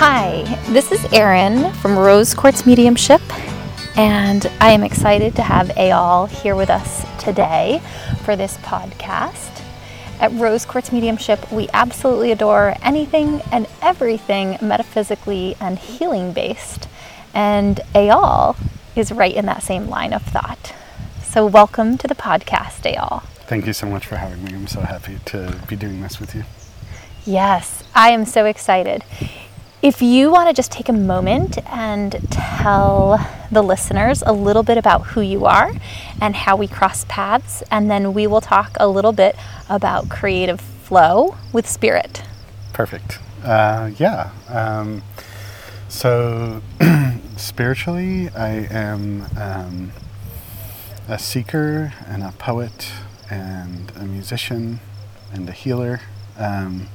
Hi, this is Erin from Rose Quartz Mediumship, and I am excited to have Eyal here with us today for this podcast. At Rose Quartz Mediumship, we absolutely adore anything and everything metaphysically and healing based, and Eyal is right in that same line of thought. So, welcome to the podcast, Eyal. Thank you so much for having me. I'm so happy to be doing this with you. Yes, I am so excited. If you want to just take a moment and tell the listeners a little bit about who you are and how we cross paths, and then we will talk a little bit about creative flow with spirit. Perfect. Uh, yeah. Um, so, spiritually, I am um, a seeker and a poet and a musician and a healer. Um,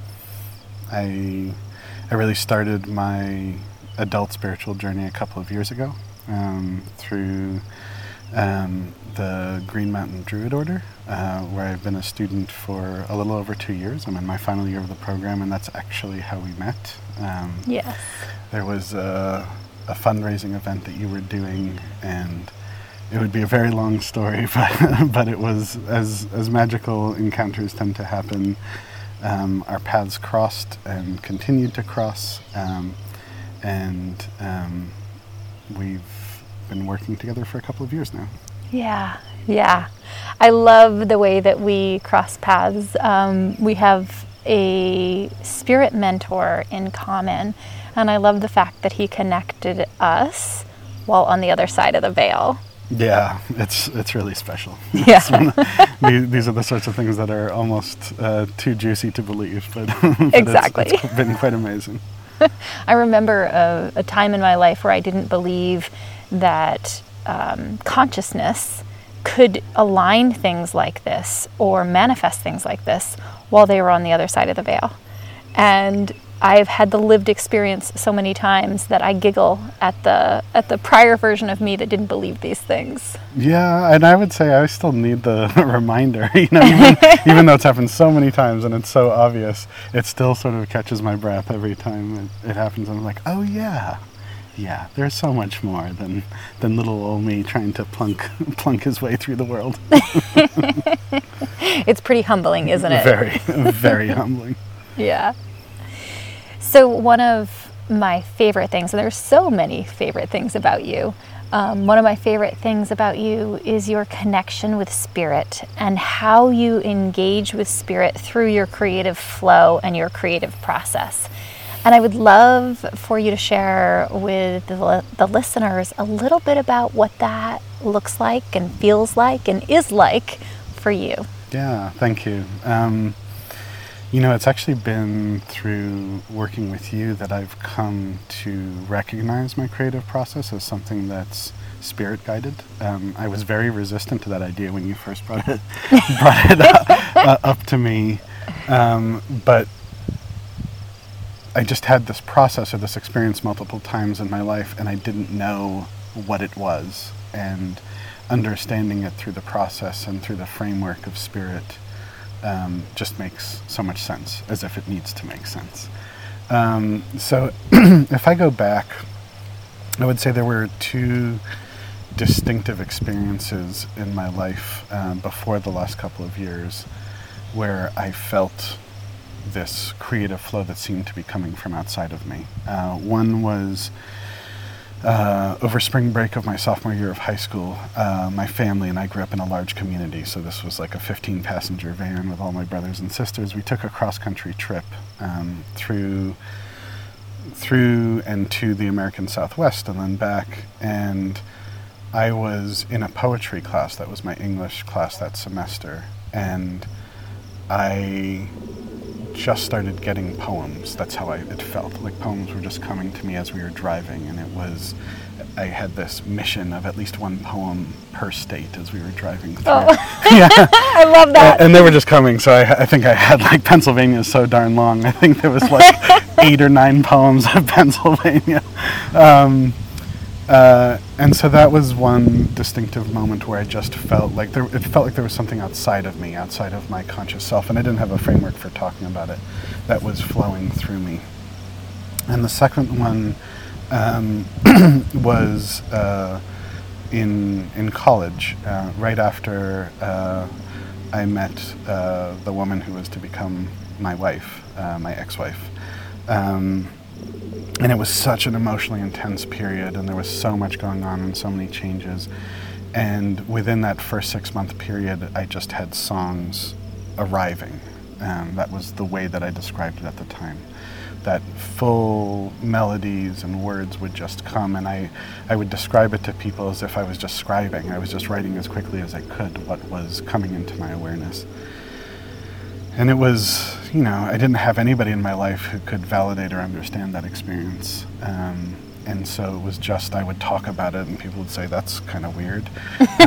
I I really started my adult spiritual journey a couple of years ago um, through um, the Green Mountain Druid Order, uh, where I've been a student for a little over two years. I'm in my final year of the program, and that's actually how we met. Um, yes. There was a, a, fundraising event that you were doing, and it would be a very long story, but, but it was as, as magical encounters tend to happen um, our paths crossed and continued to cross, um, and um, we've been working together for a couple of years now. Yeah, yeah. I love the way that we cross paths. Um, we have a spirit mentor in common, and I love the fact that he connected us while on the other side of the veil. Yeah, it's it's really special. Yeah. these are the sorts of things that are almost uh, too juicy to believe, but, but exactly, it's, it's been quite amazing. I remember a, a, time in my life where I didn't believe that um, consciousness could align things like this or manifest things like this while they were on the other side of the veil, and I've had the lived experience so many times that I giggle at the at the prior version of me that didn't believe these things. Yeah, and I would say I still need the reminder. You know, even, even, though it's happened so many times and it's so obvious, it still sort of catches my breath every time it, it happens. I'm like, oh yeah, yeah. There's so much more than than little old me trying to plunk plunk his way through the world. it's pretty humbling, isn't it? Very, very humbling. Yeah. So, one of my favorite things, and there's so many favorite things about you, um, one of my favorite things about you is your connection with spirit and how you engage with spirit through your creative flow and your creative process. And I would love for you to share with the, the listeners a little bit about what that looks like and feels like and is like for you. Yeah, thank you. Um, you know, it's actually been through working with you that I've come to recognize my creative process as something that's spirit guided. Um, I was very resistant to that idea when you first brought it brought it up, uh, up to me, um, but I just had this process or this experience multiple times in my life, and I didn't know what it was, and understanding it through the process and through the framework of spirit um, just makes so much sense, as if it needs to make sense. Um, so if I go back, I would say there were two distinctive experiences in my life um, before the last couple of years where I felt this creative flow that seemed to be coming from outside of me. Uh, one was uh, over spring break of my sophomore year of high school, uh, my family and I grew up in a large community. So this was like a 15 passenger van with all my brothers and sisters. We took a cross country trip um, through through and to the American Southwest and then back. And I was in a poetry class. That was my English class that semester. And I just started getting poems. That's how I, it felt. Like poems were just coming to me as we were driving, and it was. I had this mission of at least one poem per state as we were driving through. Oh. yeah, I love that. And, and, they were just coming, so I, I think I had like Pennsylvania is so darn long. I think there was like eight or nine poems of Pennsylvania. Um, uh, and so that was one distinctive moment where I just felt like there, it felt like there was something outside of me, outside of my conscious self, and I didn't have a framework for talking about it that was flowing through me. And the second one um, was uh, in in college, uh, right after uh, I met uh, the woman who was to become my wife, uh, my ex-wife. Um, and it was such an emotionally intense period, and there was so much going on and so many changes. And within that first six month period, I just had songs arriving. Um, that was the way that I described it at the time. That full melodies and words would just come, and I, I would describe it to people as if I was just scribing. I was just writing as quickly as I could what was coming into my awareness. And it was, you know, I didn't have anybody in my life who could validate or understand that experience. Um, and so it was just I would talk about it, and people would say that's kind of weird.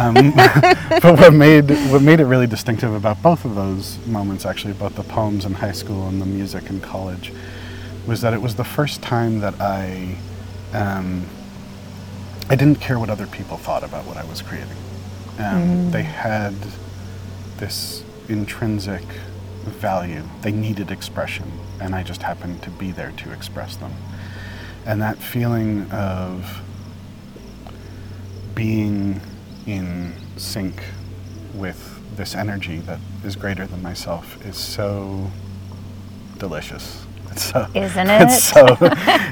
Um, but what made what made it really distinctive about both of those moments, actually, both the poems in high school and the music in college, was that it was the first time that I um, I didn't care what other people thought about what I was creating. Um, They had this intrinsic value. They needed expression, and I just happened to be there to express them. And that feeling of being in sync with this energy that is greater than myself is so delicious. It's so, Isn't It's it? so,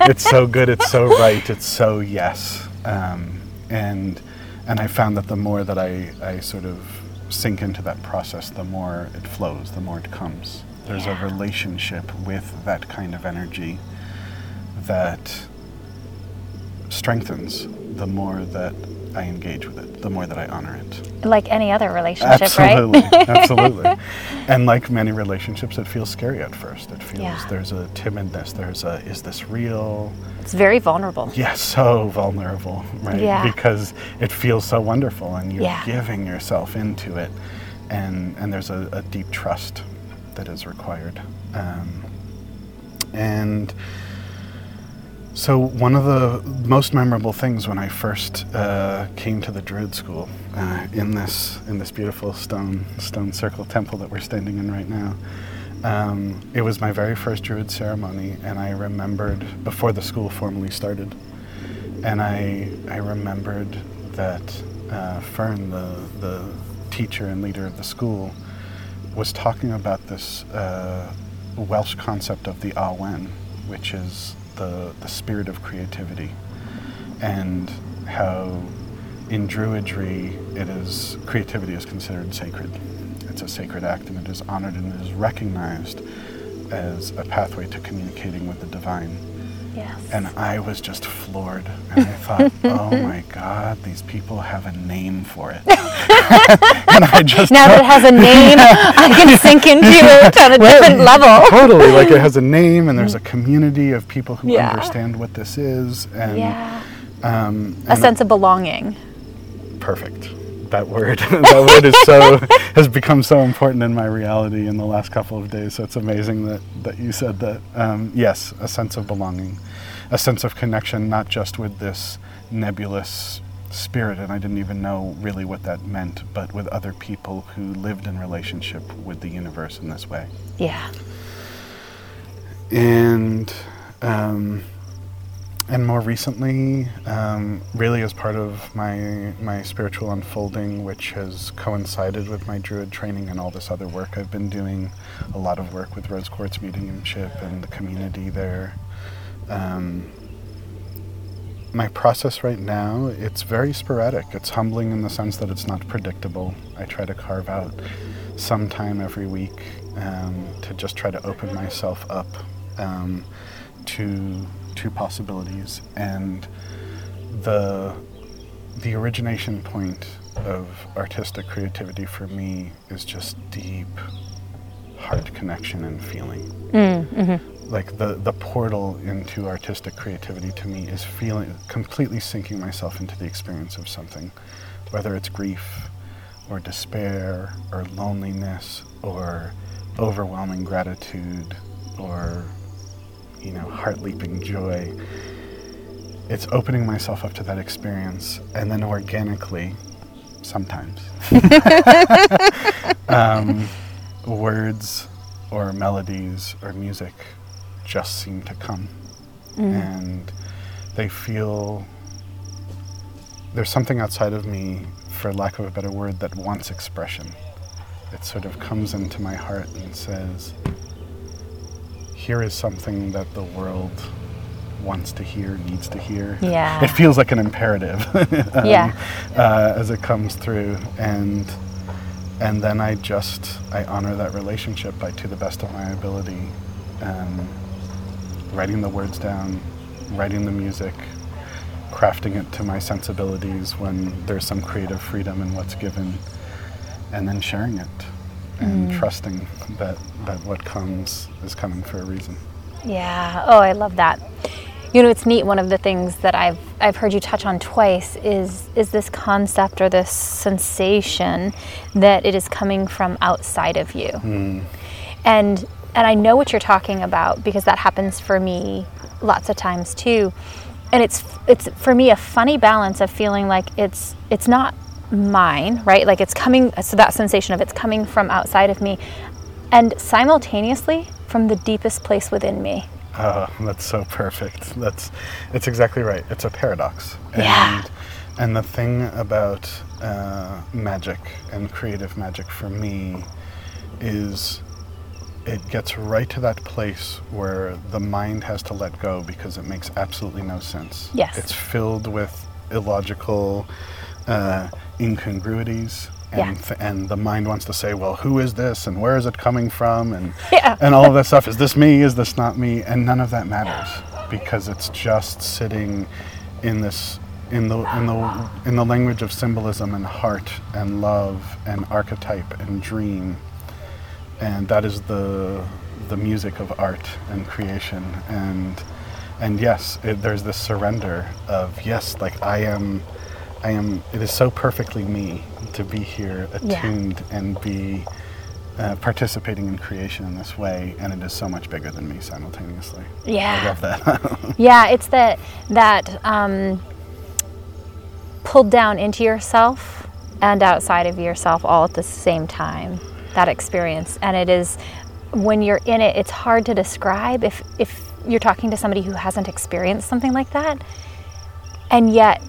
it's so good. It's so right. It's so yes. Um, and and I found that the more that I, I sort of sink into that process, the more it flows, the more it comes. There's Yeah. a relationship with that kind of energy that strengthens the more that I engage with it, the more that I honor it. Like any other relationship, absolutely, right? absolutely. And like many relationships, it feels scary at first. It feels Yeah. there's a timidness. There's a is this real? It's very vulnerable. Yeah, so vulnerable, right? Yeah. Because it feels so wonderful, and you're Yeah. giving yourself into it, and and there's a, a deep trust that is required, um, and so one of the most memorable things when I first uh, came to the Druid School uh, in this in this beautiful stone stone circle temple that we're standing in right now. Um, it was my very first Druid ceremony, and I remembered before the school formally started, and I I remembered that uh, Fern, the the teacher and leader of the school, was talking about this uh, Welsh concept of the Awen, which is the, the spirit of creativity, and how in Druidry it is creativity is considered sacred. It's a sacred act and it is honored and it is recognized as a pathway to communicating with the divine. Yes. And I was just floored. And I thought, oh my God, these people have a name for it. and I just now that it has a name, I can sink into it on a different level. totally. Like it has a name and there's a community of people who Yeah. understand what this is. And, Yeah. um, A and sense of belonging. perfect. That word, that word is so has become so important in my reality in the last couple of days. So it's amazing that that you said that. Um, yes, a sense of belonging, a sense of connection, not just with this nebulous spirit, and I didn't even know really what that meant, but with other people who lived in relationship with the universe in this way. Yeah. and um, and more recently, um, really as part of my my spiritual unfolding, which has coincided with my druid training and all this other work I've been doing, a lot of work with Rose Quartz Mediumship and the community there. Um, my process right now, it's very sporadic. It's humbling in the sense that it's not predictable. I try to carve out some time every week um, to just try to open myself up um, to to possibilities and the the origination point of artistic creativity for me is just deep heart connection and feeling like the the portal into artistic creativity to me is feeling completely sinking myself into the experience of something whether it's grief or despair or loneliness or overwhelming gratitude or you know heart leaping joy. It's opening myself up to that experience and then organically sometimes. Um, words or melodies or music just seem to come and they feel there's something outside of me, for lack of a better word, that wants expression. It sort of comes into my heart and says, here is something that the world wants to hear, needs to hear. Yeah. It feels like an imperative um, Yeah. uh, as it comes through. And and then I just I honor that relationship by to the best of my ability, um, writing the words down, writing the music, crafting it to my sensibilities when there's some creative freedom in what's given, and then sharing it and mm. trusting that that what comes is coming for a reason. Yeah. Oh, I love that. You know, it's neat. One of the things that I've I've heard you touch on twice is is this concept or this sensation that it is coming from outside of you. Mm. And and I know what you're talking about because that happens for me lots of times too. And it's it's for me a funny balance of feeling like it's it's not mine, right? Like it's coming so that sensation of it's coming from outside of me and simultaneously from the deepest place within me. Oh, that's so perfect. That's it's exactly right. It's a paradox. Yeah. And and the thing about uh, magic and creative magic for me is it gets right to that place where the mind has to let go because it makes absolutely no sense. Yes. It's filled with illogical uh, incongruities. And, Yeah. th- and the mind wants to say, well, who is this and where is it coming from? And, Yeah. and all of that stuff. Is this me? Is this not me? And none of that matters because it's just sitting in this in the in the in the language of symbolism and heart and love and archetype and dream and that is the the music of art and creation and and yes it, there's this surrender of yes like i am i am it is so perfectly me to be here Yeah. attuned and be uh, participating in creation in this way and it is so much bigger than me simultaneously Yeah. i love that Yeah, it's that that um, pulled down into yourself and outside of yourself all at the same time. That experience, and it is when you're in it, it's hard to describe if if you're talking to somebody who hasn't experienced something like that, and yet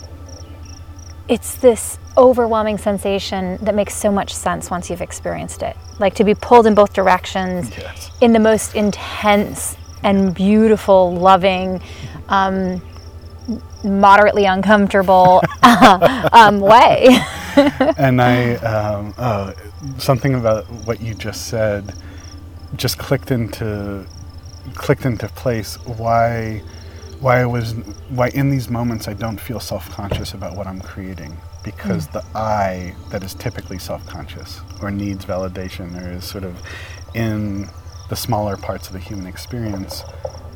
it's this overwhelming sensation that makes so much sense once you've experienced it. Like to be pulled in both directions Yes. in the most intense and beautiful, loving, um, moderately uncomfortable um, way. and I, um, oh, something about what you just said just clicked into clicked into place. Why, why I was, why in these moments I don't feel self-conscious about what I'm creating because the I that is typically self-conscious or needs validation or is sort of in the smaller parts of the human experience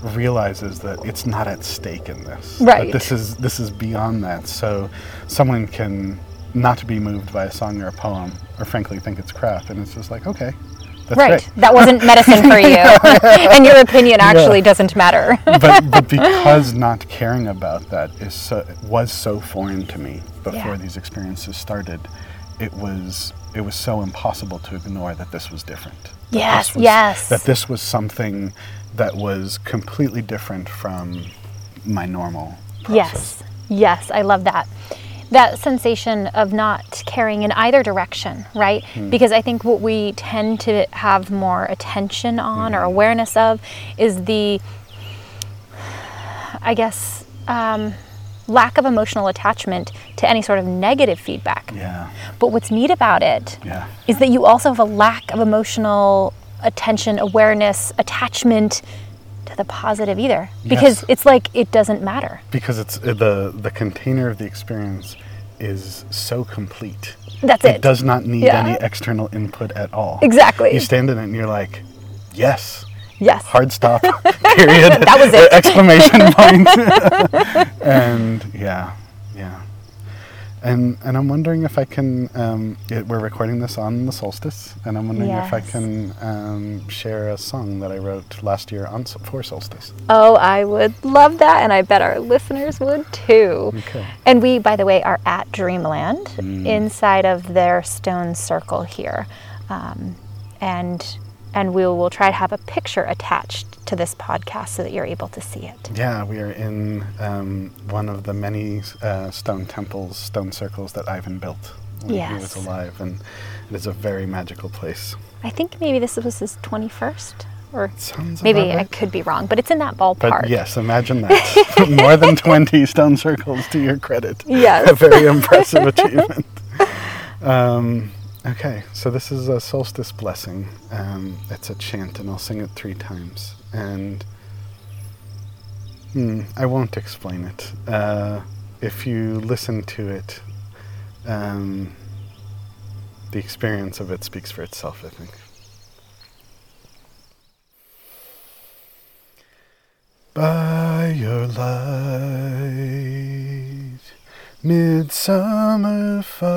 realizes that it's not at stake in this. That Right. this is this is beyond that. So someone can not to be moved by a song or a poem, or frankly think it's crap, and it's just like, okay, that's right. great. That wasn't medicine for you. and your opinion actually doesn't matter. but but because not caring about that is so, was so foreign to me before Yeah. these experiences started, it was it was so impossible to ignore that this was different. That Yes, was- yes. That this was something that was completely different from my normal process. Yes, yes, I love that. That sensation of not caring in either direction, right? Because I think what we tend to have more attention on or awareness of is the, I guess, um, lack of emotional attachment to any sort of negative feedback. Yeah, But what's neat about it yeah. is that you also have a lack of emotional attention, awareness, attachment to the positive either. Because Yes. it's like it doesn't matter. Because it's uh, the the container of the experience is so complete. That's it. It does not need Yeah. any external input at all. Exactly. You stand in it and you're like, yes. Yes. Hard stop. period. That was it. Exclamation point. and yeah, yeah. And and I'm wondering if I can. Um, it, we're recording this on the solstice, and I'm wondering if I can um, share a song that I wrote last year on for solstice. Oh, I would love that, and I bet our listeners would too. Okay. And we, by the way, are at Dreamland Mm. inside of their stone circle here. Um, and and we will try to have a picture attached to this podcast so that you're able to see it. Yeah, we are in um, one of the many uh, stone temples, stone circles that Ivan built when he was alive, and it is a very magical place. I think maybe this was his 21st, or Sounds maybe I could be wrong, but it's in that ballpark. But yes, imagine that. More than 20 stone circles to your credit. Yes. A very impressive achievement. Um, okay, so this is a solstice blessing. Um, it's a chant, and I'll sing it three times. And hmm, I won't explain it. Uh, if you listen to it, um, the experience of it speaks for itself, I think. By your light, midsummer fire,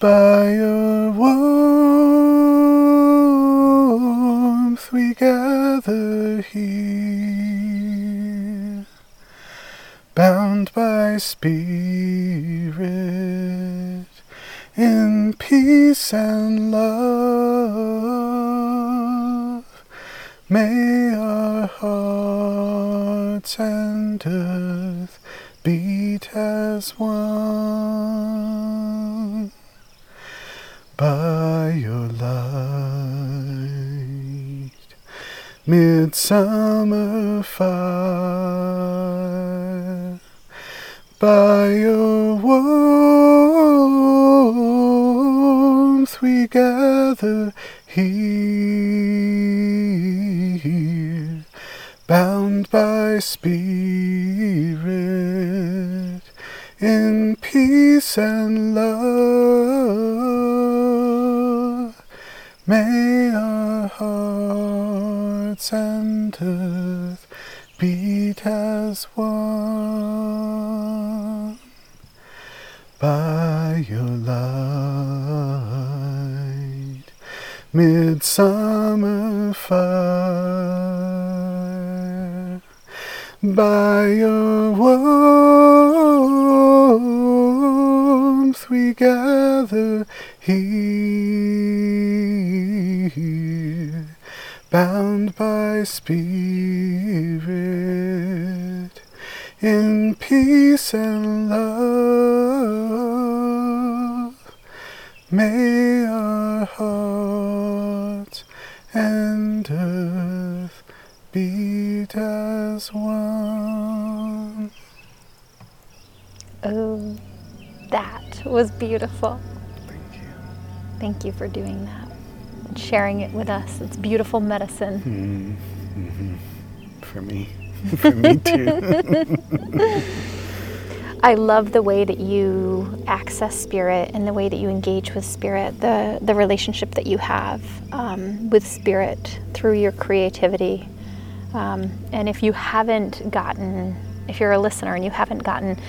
by your warmth we gather here, bound by spirit in peace and love. May our hearts and earth beat as one by your light, midsummer fire, by your warmth we gather here, bound by spirit in peace and love. May our hearts and earth beat as one by your light, midsummer fire, by your warmth we gather here, bound by spirit in peace and love. May our hearts earth as one. Oh, that was beautiful. Thank you. Thank you for doing that and sharing it with us. It's beautiful medicine. Mm-hmm. For me. For me too. I love the way that you access spirit and the way that you engage with spirit, the, the relationship that you have um, with spirit through your creativity. Um, and if you haven't gotten, if you're a listener and you haven't gotten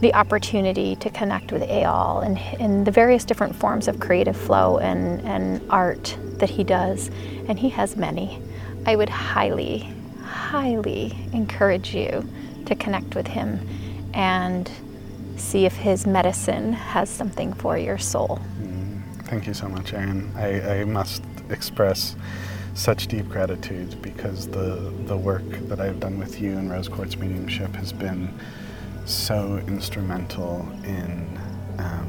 the opportunity to connect with Eyal and, the various different forms of creative flow and, and art that he does, and he has many, I would highly, highly encourage you to connect with him and see if his medicine has something for your soul. Thank you so much, Erin. I, I must express such deep gratitude because the, the work that I've done with you and Rose Quartz Mediumship has been so instrumental in um,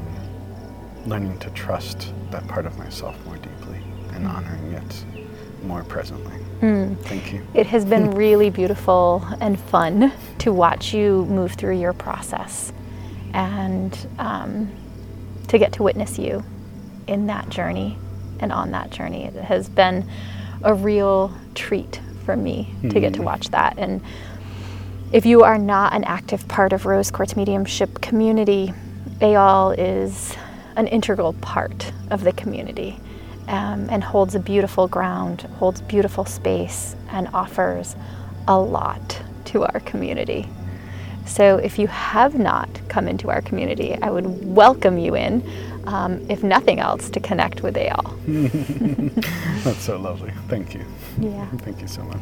learning to trust that part of myself more deeply and honoring it more presently. Thank you. It has been really beautiful and fun to watch you move through your process and um, to get to witness you in that journey and on that journey. It has been a real treat for me to get to watch that. And if you are not an active part of Rose Quartz Mediumship community, Eyal is an integral part of the community um, and holds a beautiful ground, holds beautiful space, and offers a lot to our community. So if you have not come into our community, I would welcome you in. Um, if nothing else, to connect with Eyal. That's so lovely. Thank you. Yeah. Thank you so much.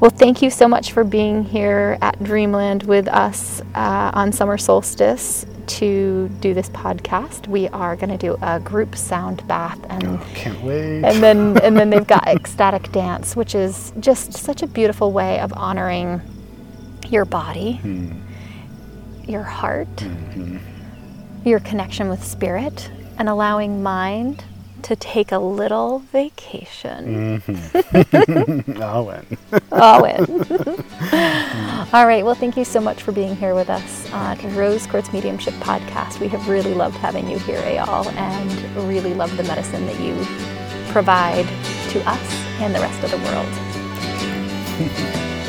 Well, thank you so much for being here at Dreamland with us uh, on summer solstice to do this podcast. We are going to do a group sound bath and Oh, can't wait. and then and then they've got ecstatic dance, which is just such a beautiful way of honoring your body, Hmm. your heart, Mhm. Your connection with spirit, and allowing mind to take a little vacation. Mhm. I'll win. All in. All right. Well, thank you so much for being here with us on Rose Quartz Mediumship Podcast. We have really loved having you here, Eyal, and really love the medicine that you provide to us and the rest of the world.